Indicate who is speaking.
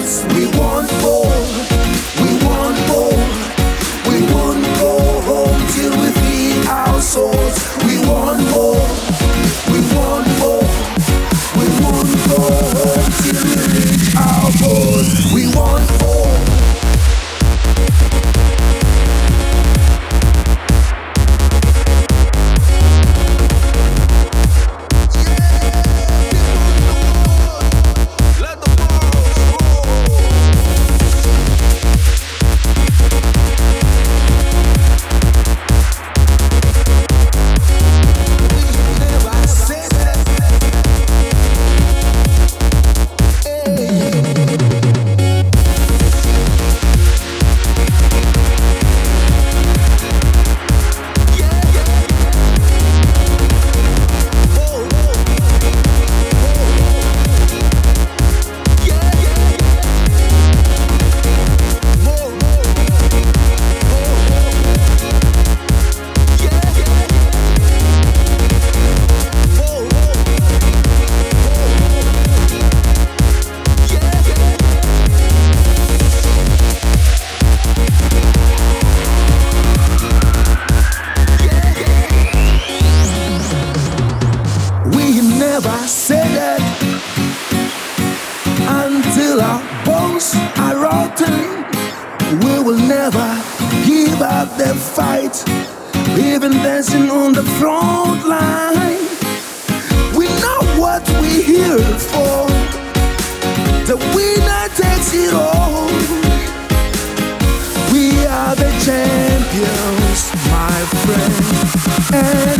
Speaker 1: yes, we want more. We want more. We won't go home till we feed our souls. We want more. Foes are rotten. We will never give up the fight, even dancing on the front line. We know what we're here for. The winner takes it all. We are the champions, my friend, and.